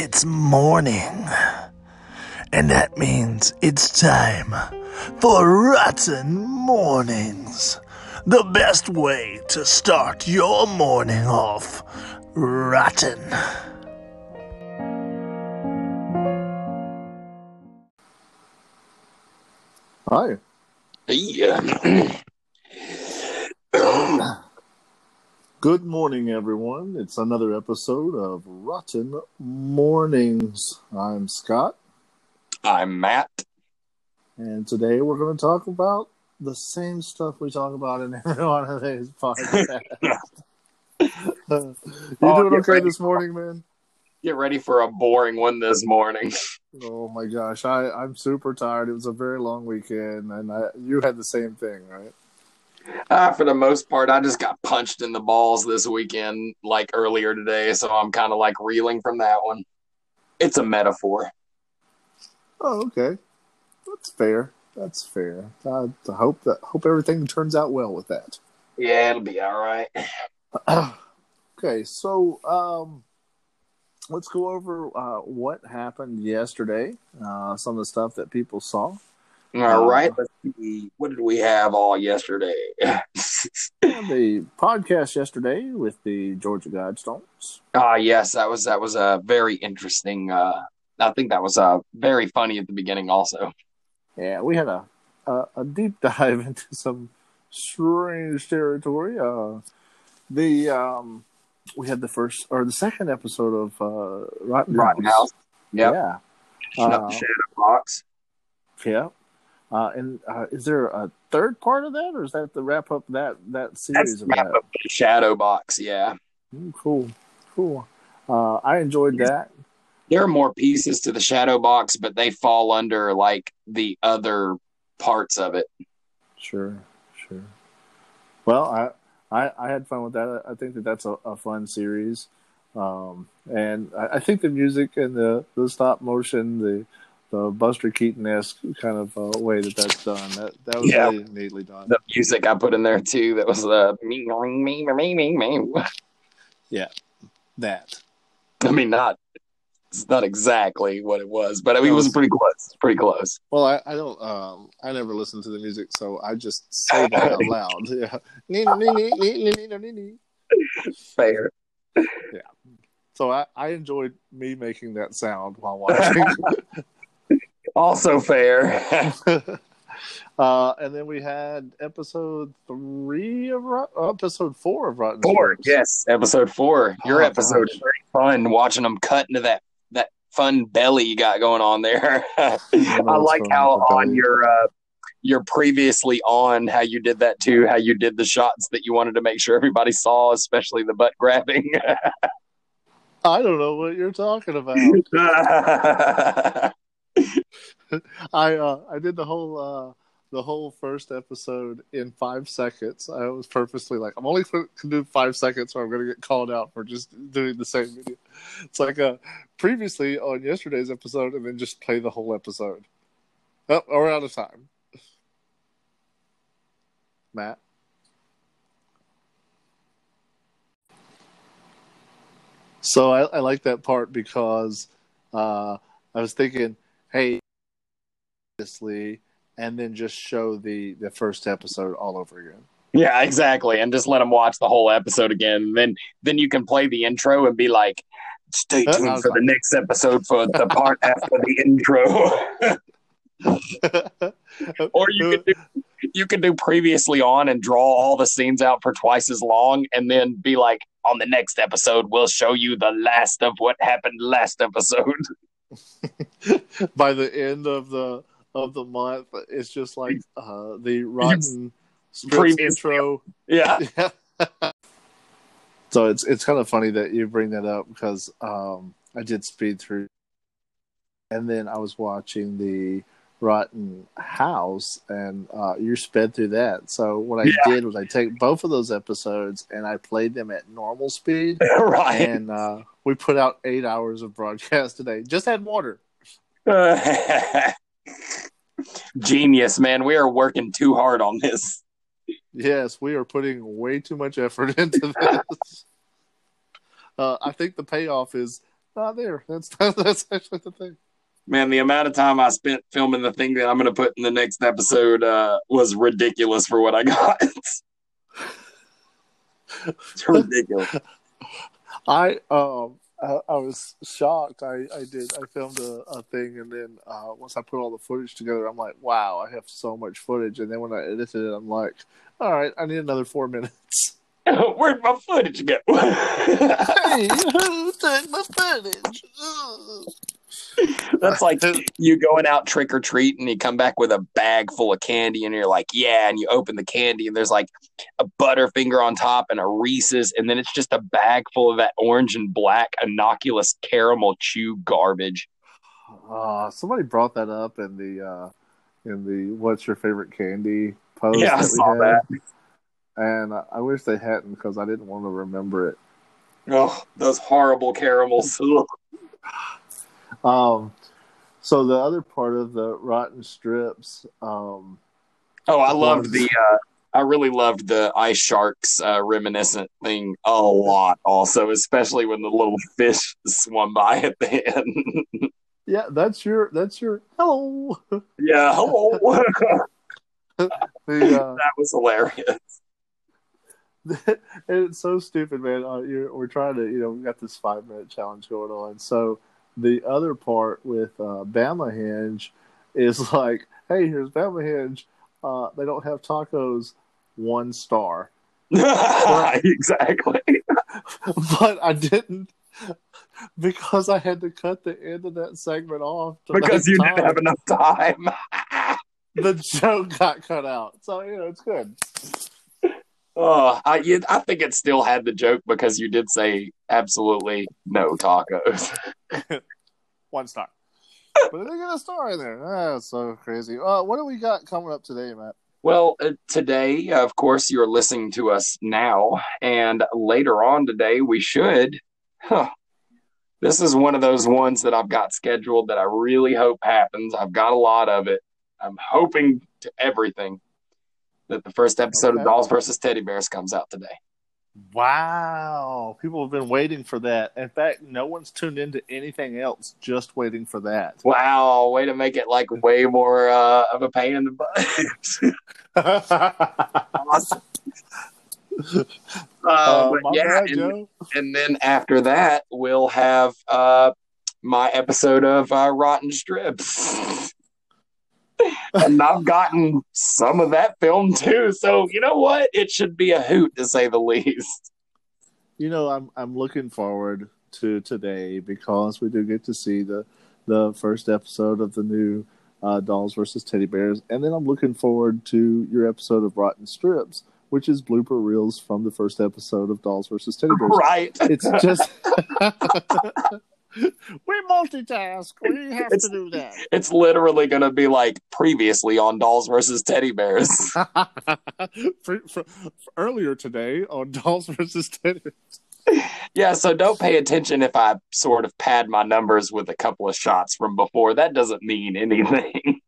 it's morning. And that means it's time for Rotten Mornings. The best way to start your morning off rotten. Hi. Yeah. Good morning, everyone. It's another episode of Rotten Mornings. I'm Scott, I'm Matt. and today we're going to talk about the same stuff we talk about in every one of these podcasts. you Oh, doing get okay ready. this morning, man? Get ready for a boring one this morning. Oh my gosh, I, I'm super tired. It was a very long weekend, and I, you had the same thing, right? Uh, for the most part, I just got punched in the balls this weekend, like earlier today, so I'm kind of like reeling from that one. It's a metaphor. Oh, okay. That's fair. That's fair. I, I hope that hope everything turns out well with that. Yeah, it'll be all right. okay, so um, let's go over uh, what happened yesterday. Uh, some of the stuff that people saw. All right. Let's see. What did we have all yesterday? The podcast yesterday with the Georgia Guidestones. Ah, yes, that was that was a very interesting. Uh, I think that was uh very funny at the beginning, also. Yeah, we had a a, a deep dive into some strange territory. Uh, the um, we had the first or the second episode of uh, Rotten, Rotten House. Yep. Yeah. Uh, shadow box. Yeah. Uh, and uh, is there a third part of that, or is that the wrap up that that series That's of wrap that? up the shadow box. Yeah. Mm, cool, cool. Uh, I enjoyed that. there are more pieces to the shadow box, but they fall under like the other parts of it. Sure, sure. Well, I I, I had fun with that. I think that that's a, a fun series, um, and I, I think the music and the, the stop motion, the the Buster Keaton esque kind of uh, way that that's done. That that was Yeah. really neatly done. The music I put in there too, that was uh, me, me, me, me, me. Yeah, that I mean, not it's not exactly what it was, but I mean, it was pretty close. Pretty close. Well, I, I don't. Um, I never listen to the music, so I just say that out loud. Yeah. Fair. Yeah. So I, I enjoyed me making that sound while watching. Also fair. uh, and then we had episode three of uh, episode four of Rotten four. Scripts. Yes, episode four. Your Oh, episode gosh. very fun. Watching them cut into that that fun belly you got going on there. I it's like how on your uh, your previously on how you did that too. How you did the shots that you wanted to make sure everybody saw, especially the butt grabbing. I don't know what you're talking about. I uh, I did the whole uh, the whole first episode in five seconds. I was purposely like, I'm only going to do five seconds, or I'm going to get called out for just doing the same video. It's like uh, previously on yesterday's episode, and then just play the whole episode. Oh, we're out of time. Matt. So I, I like that part because uh, I was thinking, hey, and then just show the the first episode all over again. yeah, exactly. And just let them watch the whole episode again. Then then you can play the intro and be like, "Stay tuned for the next episode for the part after the intro." or you could do you could do previously on and draw all the scenes out for twice as long and then be like on the next episode we'll show you the last of what happened last episode By the end of the of the month, it's just like uh, the rotten Previous- intro. yeah So it's it's kind of funny that you bring that up because um, I did speed through, and then I was watching the Rotten House, and uh, you sped through that. So what I Yeah. did was I take both of those episodes and I played them at normal speed, right and uh, we put out eight hours of broadcast today. Just had water. Genius, man. We are working too hard on this. Yes, we are putting way too much effort into this. uh, I think the payoff is not there. That's that's actually the thing. Man, the amount of time I spent filming the thing that I'm going to put in the next episode uh, was ridiculous for what I got. it's ridiculous. I um I, I was shocked. I, I did I filmed a, a thing and then uh, once I put all the footage together, I'm like, wow, I have so much footage. And then when I edited it, I'm like, all right, I need another four minutes. Where'd my footage go? hey, who took my footage? That's like you going out trick or treat and you come back with a bag full of candy and you're like, yeah, and you open the candy and there's like a Butterfinger on top and a Reese's and then it's just a bag full of that orange and black innocuous caramel chew garbage. Uh, somebody brought that up in the uh, in the what's your favorite candy post. Yeah, I saw had. that. and I, I wish they hadn't because I didn't want to remember it. Oh, those horrible caramels. Um, so the other part of the rotten strips, um, Oh, I loved the. Uh, I really loved the ice sharks uh, reminiscent thing a lot. Also, especially when the little fish swam by at the end. yeah, that's your that's your hello. yeah, hello. The, uh, that was hilarious. it's so stupid, man. Uh, you're, we're trying to, you know, we got this five minute challenge going on. So the other part with uh, Bama Hinge is like, hey, here's Bama Hinge. Uh, they don't have tacos. One star. Right, exactly. but I didn't because I had to cut the end of that segment off to Because you time. didn't have enough time. the joke got cut out. So you know it's good. Oh, I you, I think it still had the joke because you did say absolutely no tacos. One star. but they get a star in there. Ah, that's so crazy. Uh, what do we got coming up today, Matt? Well, uh, today, of course, you're listening to us now, and later on today, we should. Huh, this is one of those ones that I've got scheduled that I really hope happens. I've got a lot of it. I'm hoping to everything that the first episode Okay. of Dolls versus Teddy Bears comes out today. Wow, people have been waiting for that. In fact, no one's tuned into anything else, just waiting for that. Wow, way to make it like way more uh, of a pain in the butt. awesome. Uh, Uh, yeah, bad, and, and then after that, we'll have uh, my episode of uh, Rotten Strips. and I've gotten some of that film too. So, you know what? It should be a hoot to say the least. You know, I'm I'm looking forward to today because we do get to see the the first episode of the new uh, Dolls versus Teddy Bears, and then I'm looking forward to your episode of Rotten Strips, which is blooper reels from the first episode of Dolls versus Teddy Bears. Right. It's just we multitask. We have It's- to do that. It's literally going to be like previously on Dolls versus Teddy Bears. for, for, for earlier today on Dolls versus Teddy. Bears. yeah, so don't pay attention if I sort of pad my numbers with a couple of shots from before. That doesn't mean anything.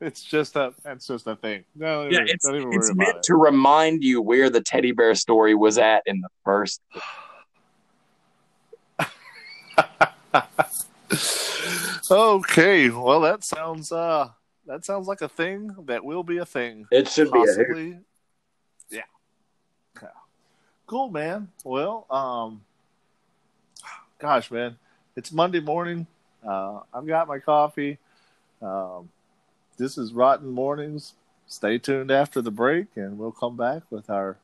It's just a that's just a thing. No, Yeah, don't it's even worry it's about meant it. to remind you where the teddy bear story was at in the first. Okay, well that sounds uh that sounds like a thing that will be a thing. It should be a hoot. Possibly. Yeah. Cool, man. Well, um gosh, man. It's Monday morning. Uh I've got my coffee. Um this is Rotten Mornings. Stay tuned after the break and we'll come back with our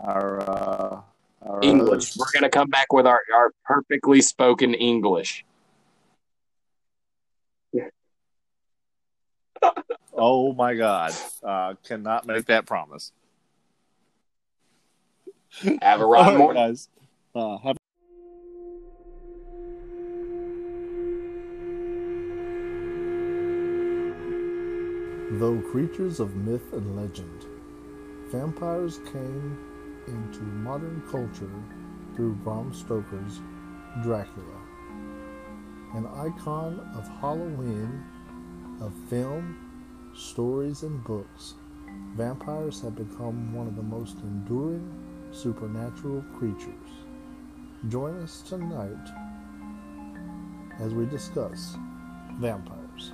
our uh our English. We're gonna come back with our, our perfectly spoken English. Oh my god. Uh cannot make that promise. Have a All rotten right, morning. guys. Uh, have Though creatures of myth and legend, vampires came into modern culture through Bram Stoker's Dracula, an icon of Halloween, of film, stories, and books. Vampires have become one of the most enduring supernatural creatures. Join us tonight as we discuss vampires.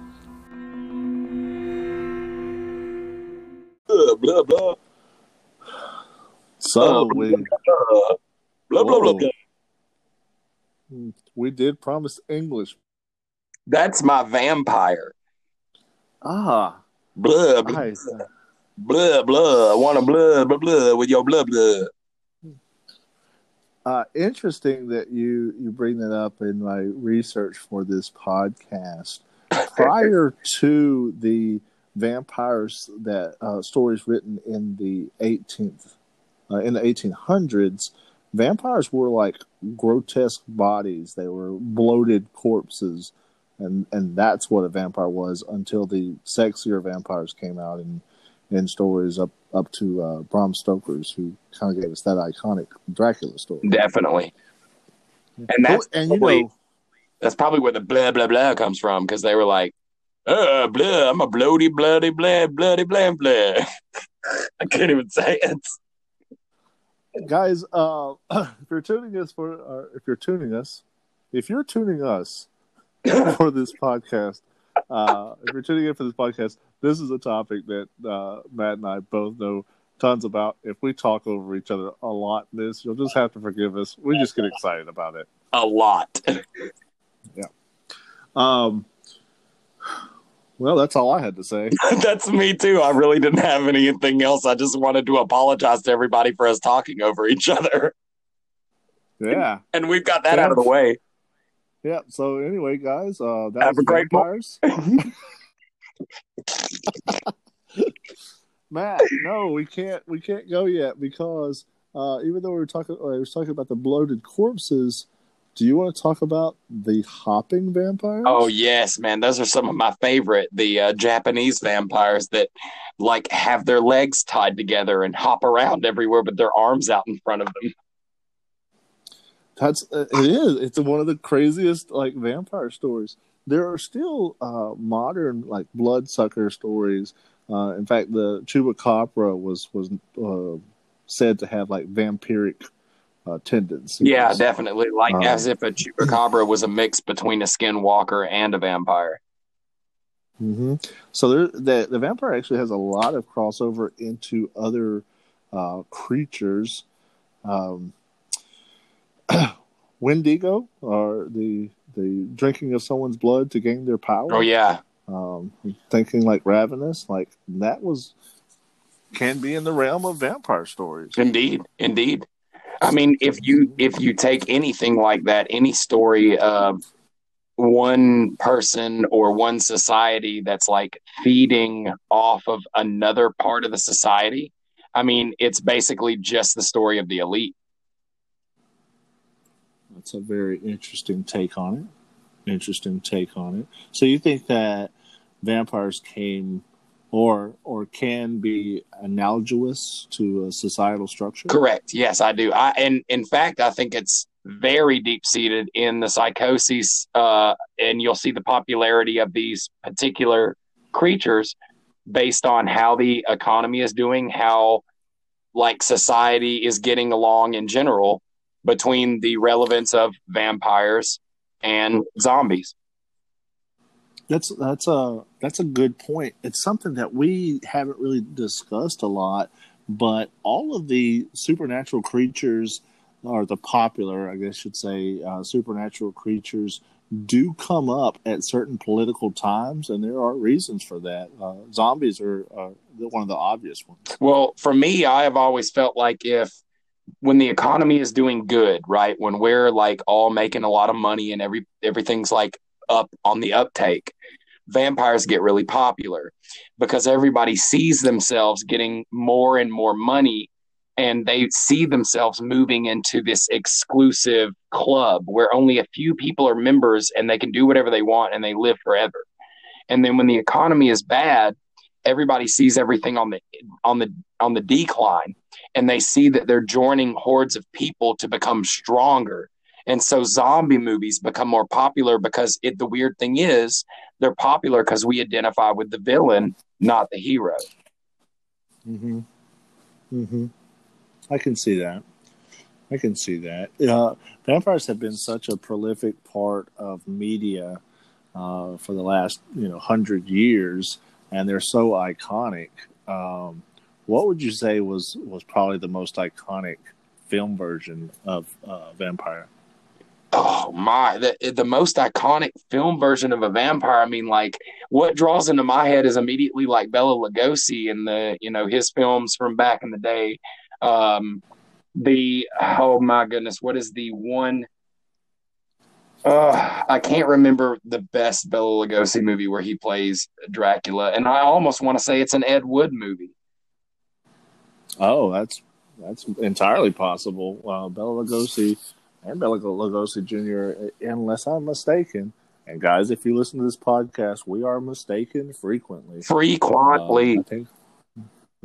Blah blah blah. So we Blah blah blah blah. Whoa. we did promise English. That's my vampire. Ah, Blah blah nice. blah blah. I want to blah blah blah with your blah blah. Uh, interesting that you you bring that up in my research for this podcast. Prior to the vampires that uh, stories written in the 18th uh, in the 1800s, vampires were like grotesque bodies. They were bloated corpses, and and that's what a vampire was until the sexier vampires came out in in stories up up to uh, Bram Stoker's, who kind of gave us that iconic Dracula story. Definitely. And that's and you probably, know, that's probably where the blah blah blah comes from because they were like, uh, blah, I'm a bloody, bloody, blah, bloody, blah, blah. I can't even say it. Guys, uh, if you're tuning us for, uh, if you're tuning us, if you're tuning us for this podcast, uh, if you're tuning in for this podcast, this is a topic that uh, Matt and I both know tons about. If we talk over each other a lot, in this you'll just have to forgive us. We just get excited about it. A lot. Yeah. Um, well, that's all I had to say. That's me too. I really didn't have anything else. I just wanted to apologize to everybody for us talking over each other. Yeah, And we've got that out of the way. yeah. So anyway, guys, uh, that Have was a great vampires. Matt, no, we can't. We can't go yet because uh, even though we were talking, I was talking about the bloated corpses. Do you want to talk about the hopping vampires? Oh yes, man, those are some of my favorite. The uh, Japanese vampires that like have their legs tied together and hop around everywhere with their arms out in front of them. That's uh, it is. It's one of the craziest like vampire stories. There are still uh, modern like bloodsucker stories. Uh, in fact, the chupacabra was was uh, said to have like vampiric uh, tendencies. Yeah, definitely. Like Um, as if a chupacabra was a mix between a skinwalker and a vampire. hmm So there, the the vampire actually has a lot of crossover into other uh, creatures. Um, Wendigo, or the the drinking of someone's blood to gain their power. Oh yeah, um, thinking like ravenous, like that was can be in the realm of vampire stories. indeed, indeed. I mean, if you if you take anything like that, any story of one person or one society that's like feeding off of another part of the society, I mean, it's basically just the story of the elite. That's a very interesting take on it. Interesting take on it. So you think that vampires came or or can be analogous to a societal structure? Correct. Yes, I do. I and in fact, I think it's very deep seated in the psychoses, uh, and you'll see the popularity of these particular creatures based on how the economy is doing, how like society is getting along in general between the relevance of vampires and zombies. That's that's a that's a good point. It's something that we haven't really discussed a lot, but all of the supernatural creatures, or the popular, I guess, should say, uh, supernatural creatures do come up at certain political times, and there are reasons for that. Uh, zombies are uh, one of the obvious ones. Well, for me, I have always felt like if when the economy is doing good, right, when we're like all making a lot of money and every everything's like up on the uptake, vampires get really popular because everybody sees themselves getting more and more money and they see themselves moving into this exclusive club where only a few people are members and they can do whatever they want and they live forever. And then when the economy is bad, everybody sees everything on the on the on the decline and they see that they're joining hordes of people to become stronger. And so zombie movies become more popular because it the weird thing is they're popular because we identify with the villain, not the hero. Mm-hmm. Mm-hmm. I can see that. I can see that. Uh, vampires have been such a prolific part of media uh, for the last you know hundred years, and they're so iconic. Um, what would you say was was probably the most iconic film version of uh, vampire? Oh my, the the most iconic film version of a vampire. I mean, like what draws into my head is immediately like Bela Lugosi and the you know his films from back in the day. Um, the oh my goodness, what is the one? Uh, I can't remember the best Bela Lugosi movie where he plays Dracula, and I almost want to say it's an Ed Wood movie. Oh, that's that's entirely possible. Uh, Bela Lugosi and Bela Lugosi Jr., unless I'm mistaken. And guys, if you listen to this podcast, we are mistaken frequently. Frequently. Uh, I think.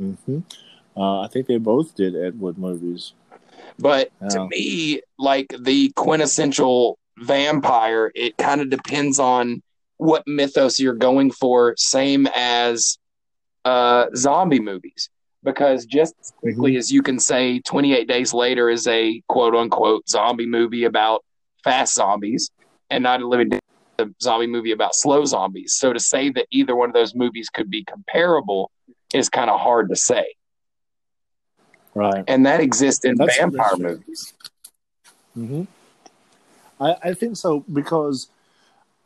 Mm-hmm. Uh, I think they both did Ed Wood movies. But to me, like the quintessential vampire, it kind of depends on what mythos you're going for. Same as uh, zombie movies because just as quickly mm-hmm. as you can say 28 Days Later is a quote unquote zombie movie about fast zombies and Night of the Living Dead a zombie movie about slow zombies. So to say that either one of those movies could be comparable is kind of hard to say. Right. And that exists in that's, vampire movies. Mm-hmm. I, I think so because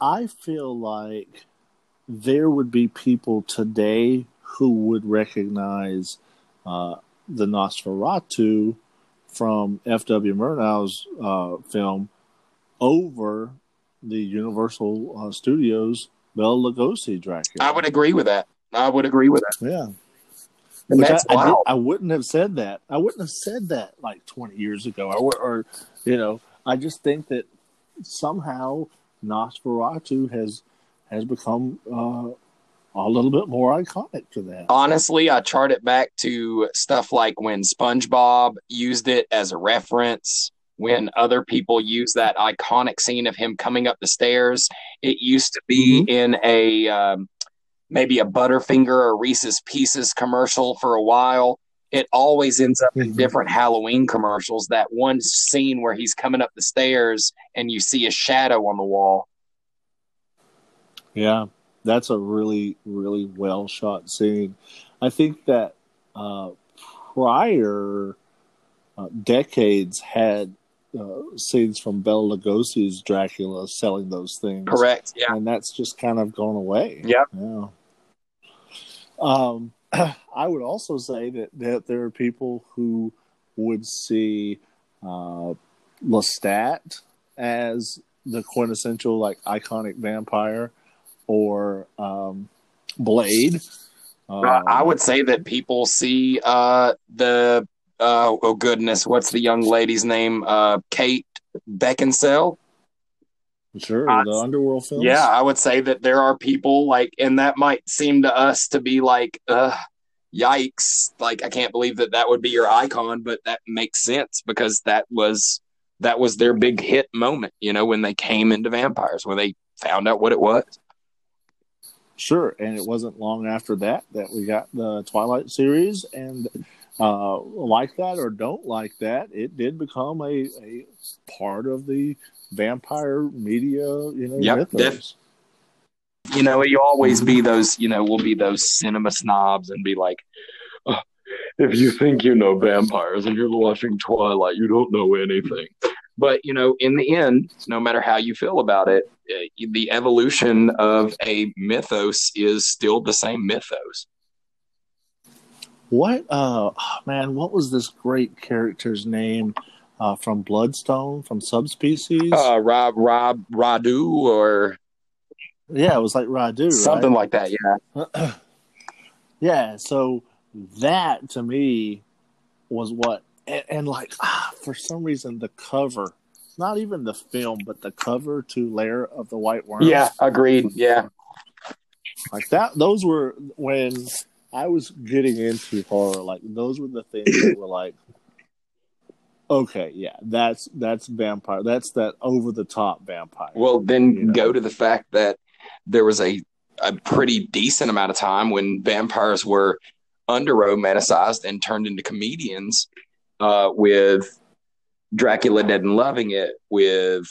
I feel like there would be people today who would recognize uh, the Nosferatu from F.W. Murnau's uh, film over the Universal uh, Studios Bela Lugosi Dracula. I would agree with that. I would agree with that. Yeah. And Which that's I, I, did, I, wouldn't have said that. I wouldn't have said that like 20 years ago. Or, or, you know, I just think that somehow Nosferatu has has become uh, a little bit more iconic to that. Honestly, I chart it back to stuff like when SpongeBob used it as a reference, when other people use that iconic scene of him coming up the stairs. It used to be mm-hmm. in a um, maybe a Butterfinger or Reese's Pieces commercial for a while. It always ends up in mm-hmm. different Halloween commercials. That one scene where he's coming up the stairs and you see a shadow on the wall. Yeah, that's a really really well shot scene. I think that uh, prior uh, decades had uh, scenes from Bela Lugosi's Dracula selling those things. Correct. Yeah, and that's just kind of gone away. Yep. Yeah. Um, I would also say that that there are people who would see uh, Lestat as the quintessential like iconic vampire or um, Blade. Um, I would say that people see uh, the uh, oh goodness, what's the young lady's name? Uh, Kate Beckinsale. Sure, the underworld films. Yeah, I would say that there are people like, and that might seem to us to be like, uh, yikes! Like, I can't believe that that would be your icon, but that makes sense because that was that was their big hit moment. You know, when they came into vampires, when they found out what it was. Sure, and it wasn't long after that that we got the Twilight series, and uh, like that or don't like that, it did become a, a part of the vampire media, you know, yep, mythos. Def- you know, you always be those, you know, we'll be those cinema snobs and be like, oh, if you think you know vampires and you're watching Twilight, you don't know anything. But you know, in the end, no matter how you feel about it, eh, the evolution of a mythos is still the same mythos. What, uh, oh, man, what was this great character's name uh, from Bloodstone, from Subspecies? Uh, Rob, Rob, Radu, or yeah, it was like Radu, something right? like that. Yeah, yeah. So that to me was what and, and like ah, for some reason the cover not even the film but the cover to lair of the white worm yeah agreed yeah. Like that those were when i was getting into horror like those were the things that were like okay yeah that's that's vampire that's that over the top vampire. Well then you know? go to the fact that there was a a pretty decent amount of time when vampires were under romanticized and turned into comedians uh, with Dracula Dead and Loving It, with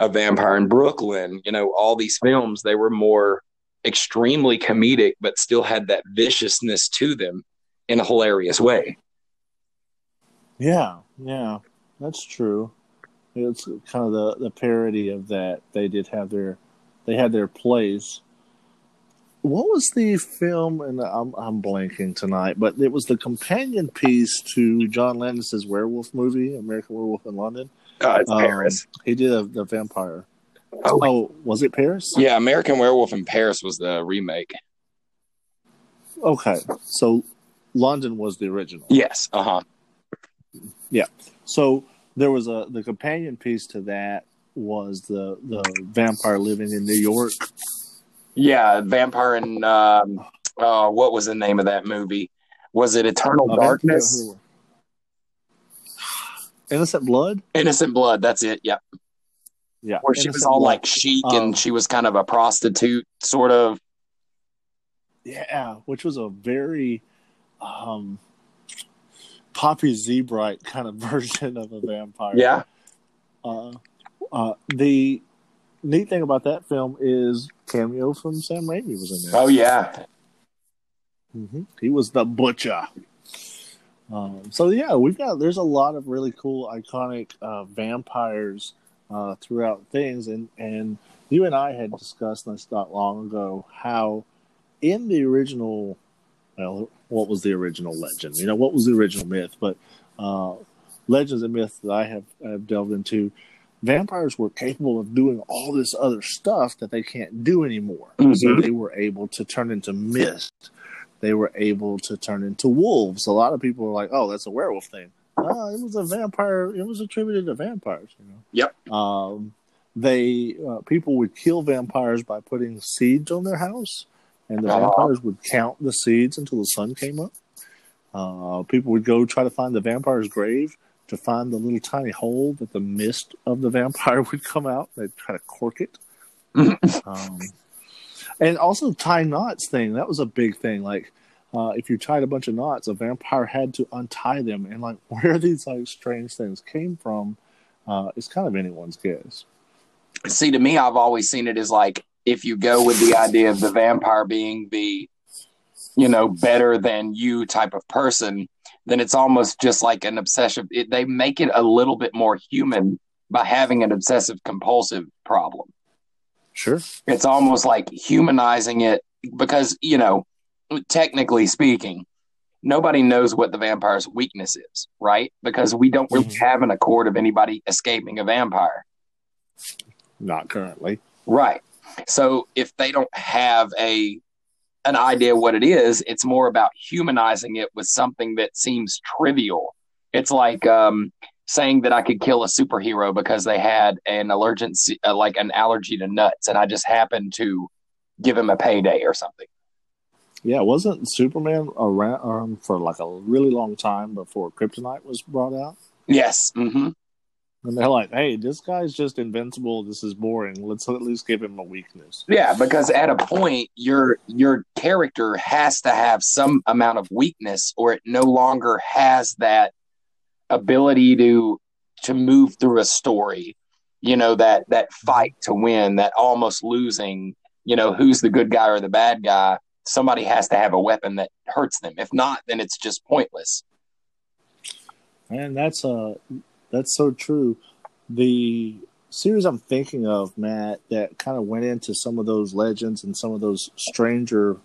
A Vampire in Brooklyn, you know, all these films, they were more extremely comedic, but still had that viciousness to them in a hilarious way. Yeah, yeah, that's true. It's kind of the, the parody of that. They did have their they had their place. What was the film? And I'm I'm blanking tonight, but it was the companion piece to John Landis's werewolf movie, American Werewolf in London. Uh, it's um, Paris. He did a, the vampire. Oh. oh, was it Paris? Yeah, American Werewolf in Paris was the remake. Okay, so London was the original. Yes. Uh huh. Yeah. So there was a the companion piece to that was the the vampire living in New York. Yeah, vampire and um, uh, what was the name of that movie? Was it Eternal uh, Darkness? Innocent Blood. Innocent Blood. That's it. Yep. Yeah. Where she was all Blood. like chic um, and she was kind of a prostitute, sort of. Yeah, which was a very um, Poppy Z. Brite kind of version of a vampire. Yeah. Uh, uh, the neat thing about that film is cameo from Sam Raimi was in there. Oh yeah. Mm-hmm. He was the butcher. Um, so yeah, we've got there's a lot of really cool iconic uh, vampires uh, throughout things, and and you and I had discussed this not long ago how in the original well, what was the original legend? You know, what was the original myth? But uh, legends and myths that I have, have delved into, vampires were capable of doing all this other stuff that they can't do anymore. Mm-hmm. So they were able to turn into mist. They were able to turn into wolves. A lot of people were like, "Oh, that's a werewolf thing." Oh, it was a vampire. It was attributed to vampires. You know. Yep. Um, they uh, people would kill vampires by putting seeds on their house and the vampires would count the seeds until the sun came up. Uh, people would go try to find the vampire's grave to find the little tiny hole that the mist of the vampire would come out. They'd try to cork it. um, and also tie knots thing. That was a big thing. Like, uh, if you tied a bunch of knots, a vampire had to untie them. And like, where these like strange things came from, uh, is kind of anyone's guess. See, to me, I've always seen it as like if you go with the idea of the vampire being the you know better than you type of person then it's almost just like an obsessive it, they make it a little bit more human by having an obsessive compulsive problem. Sure. It's almost like humanizing it because you know technically speaking nobody knows what the vampire's weakness is right? Because we don't really mm-hmm. have an accord of anybody escaping a vampire. Not currently. Right. So if they don't have a an idea what it is, it's more about humanizing it with something that seems trivial. It's like um, saying that I could kill a superhero because they had an allergic, uh, like an allergy to nuts, and I just happened to give him a payday or something. Yeah, wasn't Superman around um, for like a really long time before Kryptonite was brought out? Yes. Mm-hmm. And they're like, hey, this guy's just invincible. This is boring. Let's at least give him a weakness. Yeah, because at a point your your character has to have some amount of weakness or it no longer has that ability to to move through a story. You know, that that fight to win, that almost losing, you know, who's the good guy or the bad guy. Somebody has to have a weapon that hurts them. If not, then it's just pointless. And that's a that's so true. The series I'm thinking of, Matt, that kind of went into some of those legends and some of those stranger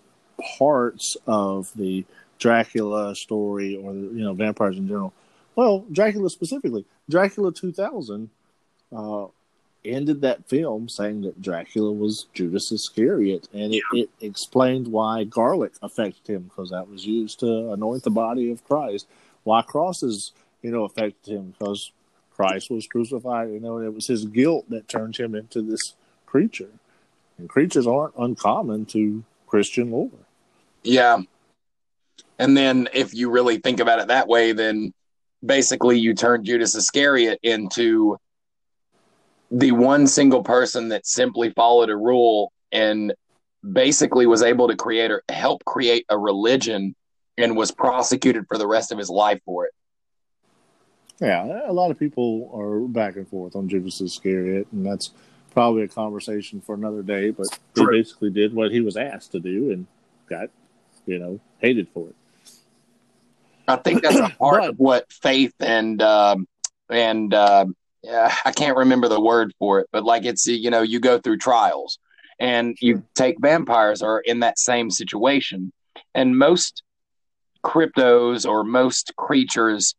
parts of the Dracula story or the, you know vampires in general. Well, Dracula specifically, Dracula 2000 uh, ended that film saying that Dracula was Judas Iscariot, and it, it explained why garlic affected him because that was used to anoint the body of Christ. Why crosses you know, affected him because Christ was crucified. You know, it was his guilt that turned him into this creature. And creatures aren't uncommon to Christian lore. Yeah. And then if you really think about it that way, then basically you turn Judas Iscariot into the one single person that simply followed a rule and basically was able to create or help create a religion and was prosecuted for the rest of his life for it. Yeah, a lot of people are back and forth on Judas Iscariot, and that's probably a conversation for another day. But he basically did what he was asked to do and got, you know, hated for it. I think that's a part But- of what faith and um, and uh, I can't remember the word for it, but like it's you know you go through trials, and you take vampires are in that same situation, and most cryptos or most creatures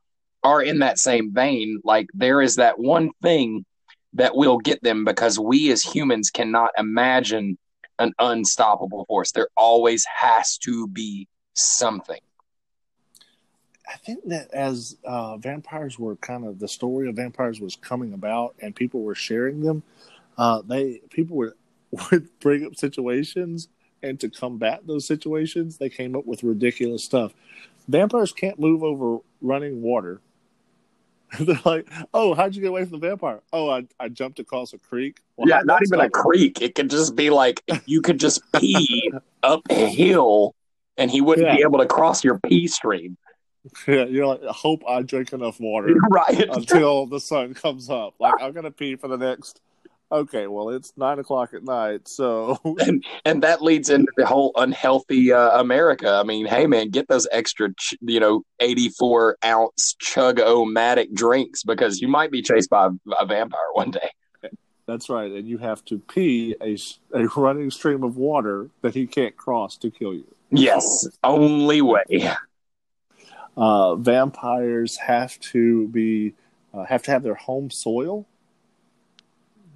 are in that same vein. Like there is that one thing that will get them because we as humans cannot imagine an unstoppable force. There always has to be something. I think that as uh, vampires were kind of the story of vampires was coming about and people were sharing them, uh, they people would would bring up situations and to combat those situations, they came up with ridiculous stuff. Vampires can't move over running water. They're like, "Oh, how'd you get away from the vampire? Oh, I, I jumped across a creek. Well, yeah, not even a creek. It could just be like you could just pee up a hill and he wouldn't be able to cross your pee stream. Yeah, you're like, I hope I drink enough water Right. until the sun comes up. Like I'm gonna pee for the next. Okay, well it's nine o'clock at night, so and and that leads into the whole unhealthy uh, America. I mean, hey man, get those extra, ch- you know, eighty-four ounce chug-o-matic drinks because you might be chased by a, vampire one day. that's right. And you have to pee a a running stream of water that he can't cross to kill you. Yes, only way. Uh, vampires have to be uh, have to have their home soil.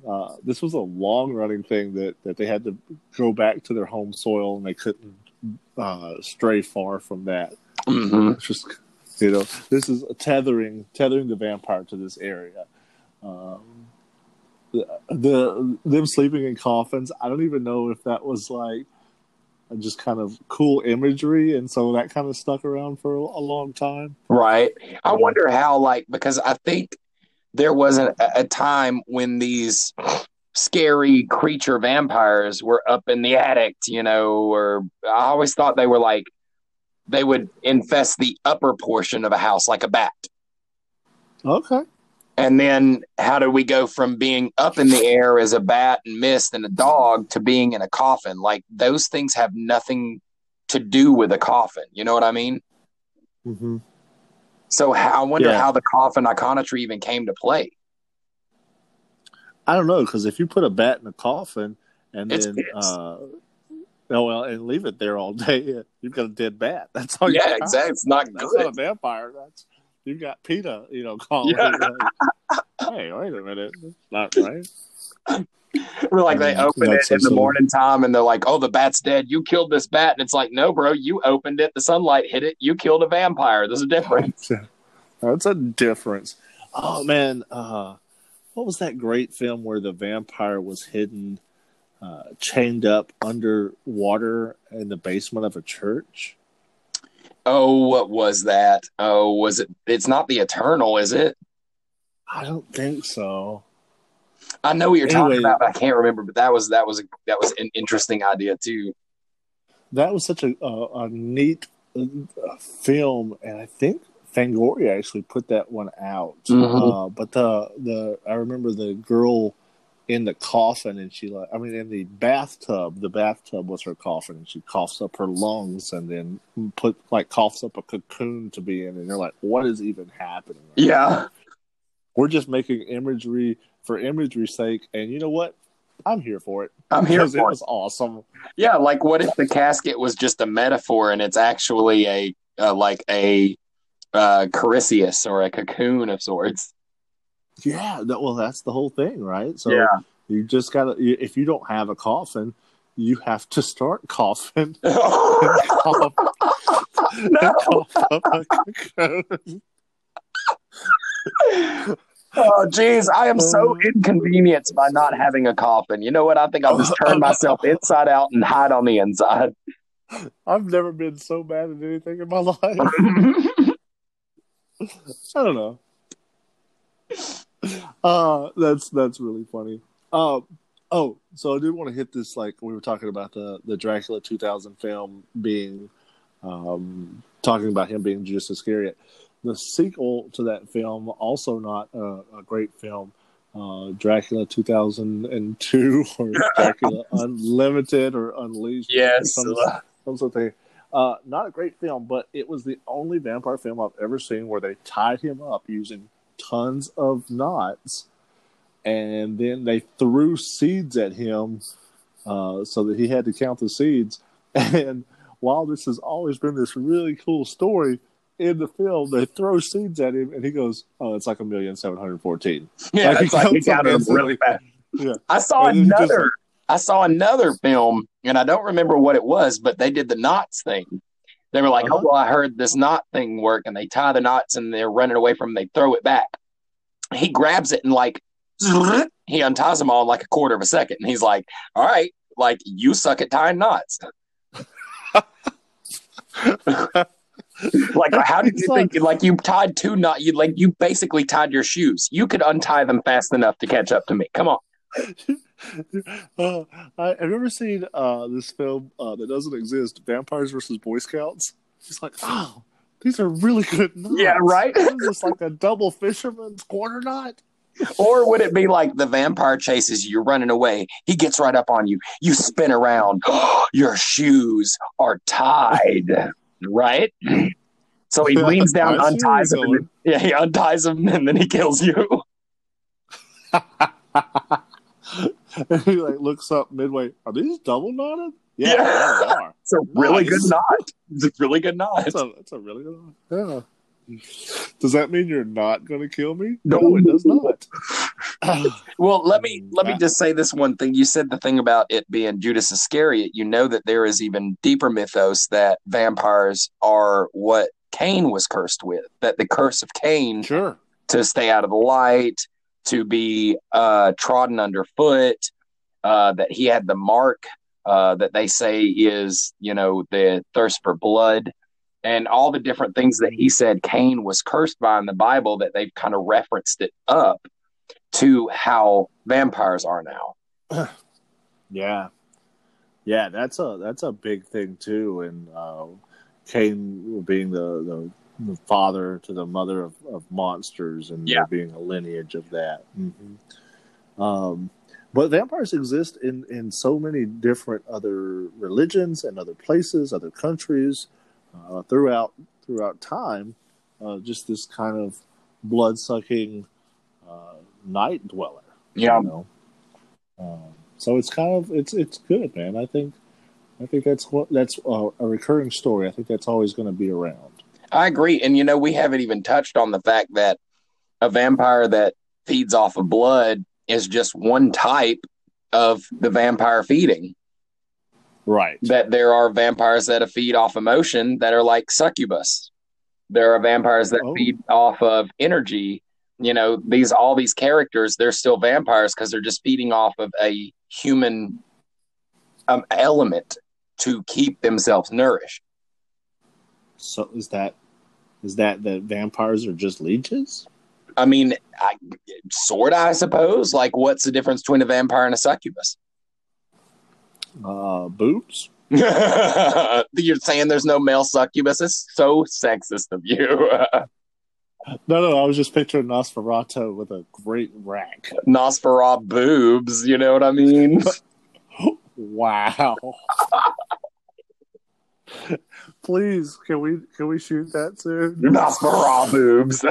Uh, this was a long running thing that, that they had to go back to their home soil and they couldn't uh, stray far from that. hmm It's just you know this is tethering tethering the vampire to this area. Um, the, the them sleeping in coffins. I don't even know if that was like just kind of cool imagery, and so that kind of stuck around for a, a long time. Right. I wonder how, like, because I think there was a, a time when these scary creature vampires were up in the attic, you know, or I always thought they were like, they would infest the upper portion of a house like a bat. Okay. And then how do we go from being up in the air as a bat and mist and a dog to being in a coffin? Like, those things have nothing to do with a coffin. You know what I mean? Mm-hmm. So I wonder Yeah. how the coffin iconography even came to play. I don't know because if you put a bat in a coffin and It's then uh, oh well, and leave it there all day, you've got a dead bat. That's all. you yeah, exactly. It's not That's good. not a vampire. That's you've got PETA. You know, calling. Yeah. like, hey, wait a minute, That's not right. We're like they open it that's in the morning time and they're like, "Oh, the bat's dead. You killed this bat." And it's like, "No, bro, you opened it. The sunlight hit it. You killed a vampire. There's a difference." That's a difference. Oh man, uh, what was that great film where the vampire was hidden, uh, chained up under water in the basement of a church? Oh, what was that? Oh, was it? It's not the Eternal, is it? I don't think so. I know what you're talking about, but I can't remember. But that was that was that was an interesting idea too. That was such a a, a neat uh, film, and I think Fangoria actually put that one out. Mhm. Uh, but the the I remember the girl in the coffin, and she like I mean in the bathtub. The bathtub was her coffin, and she coughs up her lungs, and then put like coughs up a cocoon to be in, and you're like, what is even happening? right Yeah, We're just making imagery for imagery's sake, and you know what? I'm here for it I'm here for it. was awesome. Yeah, like what if the casket was just a metaphor and it's actually a uh, like a uh, or a cocoon of sorts? Yeah, that, well, that's the whole thing, right? So Yeah. you just gotta. If you don't have a coffin, you have to start coughing. cough, cough a cocoon. Oh, jeez, I am so inconvenienced by not having a coffin. You know what? I think I'll just turn myself inside out and hide on the inside. I've never been so bad at anything in my life. I don't know. Uh, that's that's really funny. Uh, oh, so I did want to hit this. Like we were talking about the the Dracula 2000 film being, um, talking about him being Judas Iscariot. The sequel to that film, also not a, a great film, uh, Dracula 2002 or Dracula Unlimited or Unleashed. Yes. Some, some sort of thing. Uh, not a great film, but it was the only vampire film I've ever seen where they tied him up using tons of knots, and then they threw seeds at him uh, so that he had to count the seeds. And while this has always been this really cool story, in the film they throw seeds at him, and he goes, "Oh, it's like a million seven hundred fourteen. Yeah, Like, it's like he counts them really fast. Yeah. I saw And another. like- I saw another film, and I don't remember what it was, but they did the knots thing. They were like, Uh-huh. "Oh, well, I heard this knot thing work," and they tie the knots, and they're running away from. Them. They throw it back. He grabs it and like he unties them all in like a quarter of a second, and he's like, "All right, like you suck at tying knots." like, how did you think? Like, you tied two knot. You like you basically tied your shoes. You could untie them fast enough to catch up to me. Come on. uh, I, have you ever seen uh, this film uh, that doesn't exist, Vampires versus Boy Scouts? It's like, oh, these are really good knots. Yeah, right? It's like a double fisherman's quarter knot? Or would it be like the vampire chases you, running away? He gets right up on you. You spin around. Your shoes are tied, right? So he leans down, unties you're and yeah, he unties him, and then he kills you. and he like looks up midway. Are these double knotted? Yeah. yeah, they are. It's a really Nice. good knot. It's a really good knot. It's a that's a really good one. Yeah. Does that mean you're not going to kill me? No. it does not. Well, let me let me just say this one thing. You said the thing about it being Judas Iscariot. You know that there is even deeper mythos that vampires are what Cain was cursed with. That the curse of Cain sure. to stay out of the light, to be uh, trodden underfoot, uh, that he had the mark uh, that they say is, you know, the thirst for blood, and all the different things that he said Cain was cursed by in the Bible that they've kind of referenced it up to how vampires are now. Yeah, yeah, that's a that's a big thing too. And uh, Cain being the, the the father to the mother of, of monsters, and Yeah. there being a lineage of that. hmm Um, but vampires exist in in so many different other religions and other places, other countries, uh, throughout throughout time. Uh, just this kind of blood sucking uh, night dweller. Yeah. You know? um, so it's kind of it's it's good, man. I think I think that's what that's uh, a recurring story. I think that's always going to be around. I agree. And, you know, we haven't even touched on the fact that a vampire that feeds off of blood is just one type of the vampire feeding. Right. That there are vampires that feed off emotion that are like succubus. There are vampires that Oh. feed off of energy. You know, these all these characters, they're still vampires because they're just feeding off of a human um, element to keep themselves nourished. So is that is that that vampires are just leeches? I mean, I, sort of, I suppose. Like, what's the difference between a vampire and a succubus? Uh, boobs. You're saying there's no male succubus? It's so sexist of you. No, no, I was just picturing Nosferatu with a great rack. Nosferatu boobs, you know what I mean? Wow. Please, can we can we shoot that soon? Nosferatu boobs.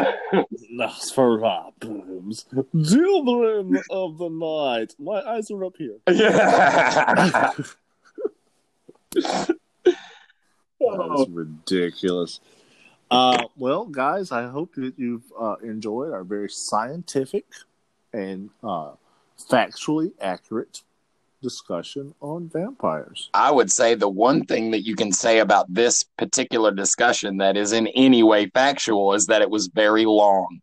Nosferatu boobs. Children of the night. My eyes are up here. yeah. That's ridiculous. Uh, well, guys, I hope that you've uh, enjoyed our very scientific and uh, factually accurate discussion on vampires. I would say the one thing that you can say about this particular discussion that is in any way factual is that it was very long.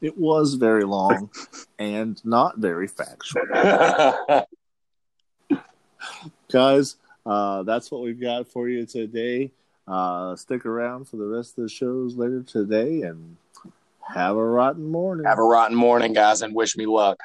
It was very long and not very factual. Guys, uh, that's what we've got for you today. Uh, stick around for the rest of the shows later today and have a rotten morning. Have a rotten morning, guys, and wish me luck.